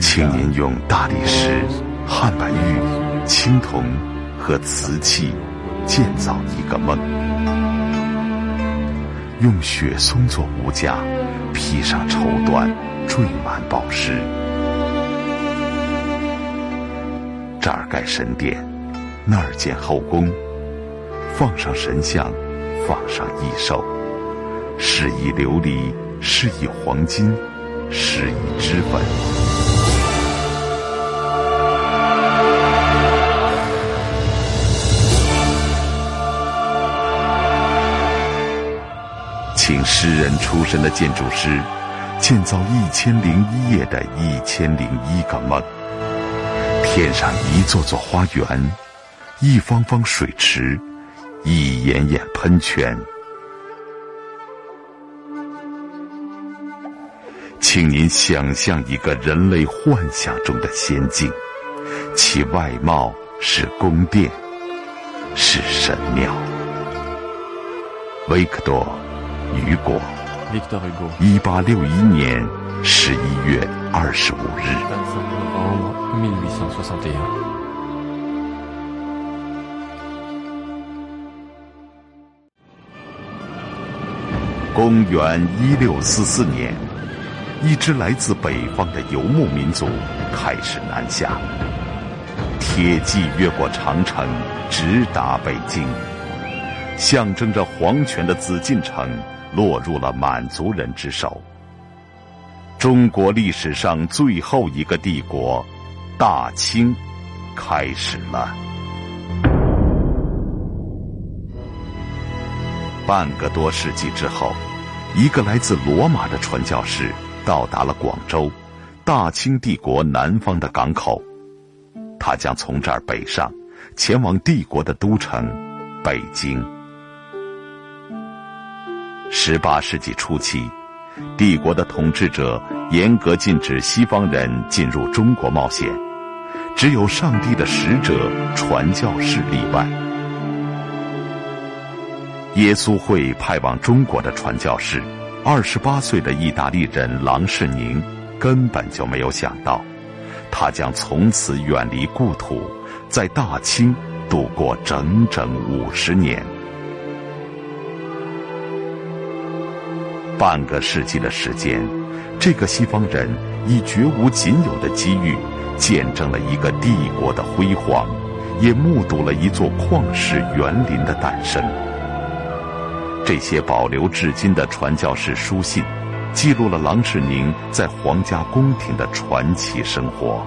青年用大理石、汉白玉、青铜和瓷器建造一个梦，用雪松做骨架，披上绸缎，缀满宝石。这儿盖神殿，那儿建后宫，放上神像，放上异兽，是以琉璃。是以黄金，是以脂粉，请诗人出身的建筑师建造一千零一夜的一千零一个梦，添上一座座花园，一方方水池，一眼眼喷泉。请您想象一个人类幻想中的仙境，其外貌是宫殿，是神庙。维克多·雨果，一八六一年十一月二十五日。公元一六四四年。一支来自北方的游牧民族开始南下，铁骑越过长城，直达北京。象征着皇权的紫禁城落入了满族人之手。中国历史上最后一个帝国——大清，开始了。半个多世纪之后，一个来自罗马的传教士。到达了广州，大清帝国南方的港口，他将从这儿北上，前往帝国的都城北京。十八世纪初期，帝国的统治者严格禁止西方人进入中国冒险，只有上帝的使者传教士例外。耶稣会派往中国的传教士。二十八岁的意大利人郎世宁根本就没有想到，他将从此远离故土，在大清度过整整五十年。半个世纪的时间，这个西方人以绝无仅有的机遇，见证了一个帝国的辉煌，也目睹了一座旷世园林的诞生。这些保留至今的传教士书信，记录了郎世宁在皇家宫廷的传奇生活。